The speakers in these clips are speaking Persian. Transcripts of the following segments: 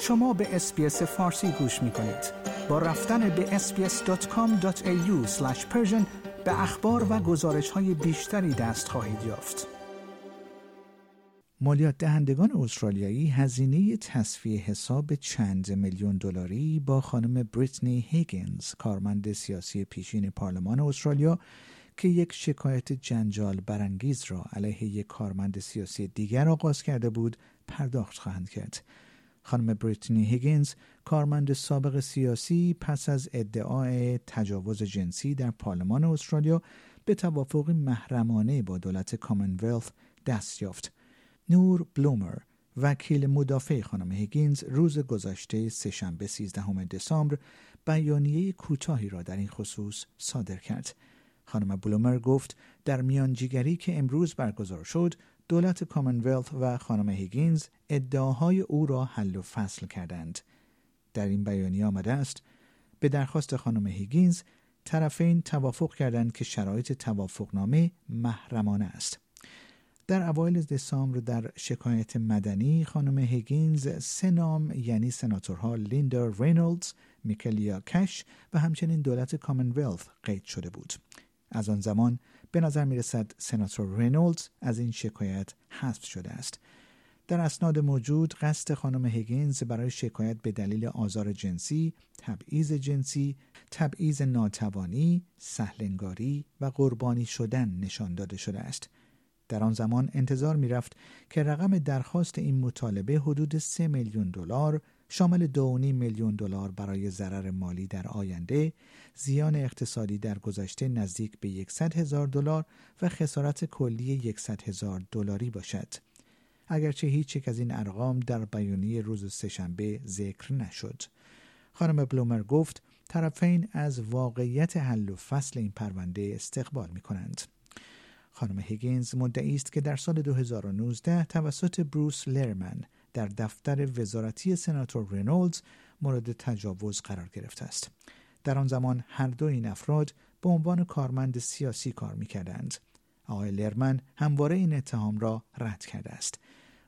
شما به اسپیس فارسی گوش می کنید. با رفتن به sbs.com.au به اخبار و گزارش های بیشتری دست خواهید یافت. مالیات دهندگان استرالیایی هزینه تصفیه حساب چند میلیون دلاری با خانم بریتنی هیگنز کارمند سیاسی پیشین پارلمان استرالیا که یک شکایت جنجال برانگیز را علیه یک کارمند سیاسی دیگر آغاز کرده بود پرداخت خواهند کرد. خانم بریتنی هیگنز کارمند سابق سیاسی پس از ادعای تجاوز جنسی در پارلمان استرالیا به توافقی محرمانه با دولت کامنولث دست یافت. نور بلومر وکیل مدافع خانم هیگینز روز گذشته سهشنبه 13 دسامبر بیانیه کوتاهی را در این خصوص صادر کرد. خانم بلومر گفت در میانجیگری که امروز برگزار شد دولت کامنولث و خانم هیگینز ادعاهای او را حل و فصل کردند. در این بیانیه آمده است به درخواست خانم هیگینز طرفین توافق کردند که شرایط توافقنامه محرمانه است. در اوایل دسامبر در شکایت مدنی خانم هیگینز سه نام یعنی سناتورها لیندا رینولدز، میکلیا کش و همچنین دولت کامنولث قید شده بود. از آن زمان به نظر می رسد سناتور رینولدز از این شکایت حذف شده است. در اسناد موجود قصد خانم هیگینز برای شکایت به دلیل آزار جنسی، تبعیض جنسی، تبعیض ناتوانی، سهلنگاری و قربانی شدن نشان داده شده است. در آن زمان انتظار می رفت که رقم درخواست این مطالبه حدود 3 میلیون دلار شامل 2.5 میلیون دلار برای ضرر مالی در آینده، زیان اقتصادی در گذشته نزدیک به 100 هزار دلار و خسارت کلی 100 هزار دلاری باشد. اگرچه هیچ یک از این ارقام در بیانیه روز سهشنبه ذکر نشد. خانم بلومر گفت طرفین از واقعیت حل و فصل این پرونده استقبال می کنند. خانم هیگینز مدعی است که در سال 2019 توسط بروس لرمن در دفتر وزارتی سناتور رینولدز مورد تجاوز قرار گرفته است. در آن زمان هر دو این افراد به عنوان کارمند سیاسی کار می کردند. آقای لرمن همواره این اتهام را رد کرده است.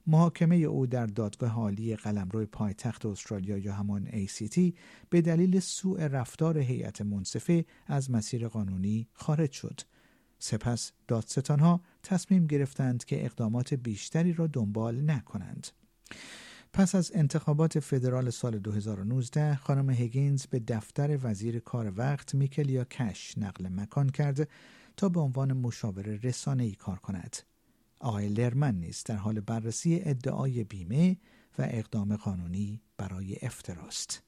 محاکمه او در دادگاه عالی قلمرو پایتخت استرالیا یا همان ACT به دلیل سوء رفتار هیئت منصفه از مسیر قانونی خارج شد. سپس دادستانها تصمیم گرفتند که اقدامات بیشتری را دنبال نکنند. پس از انتخابات فدرال سال 2019 خانم هگینز به دفتر وزیر کار وقت میکلیا کش نقل مکان کرده تا به عنوان مشاور رسانه ای کار کند. آقای لرمن نیز در حال بررسی ادعای بیمه و اقدام قانونی برای افتراست.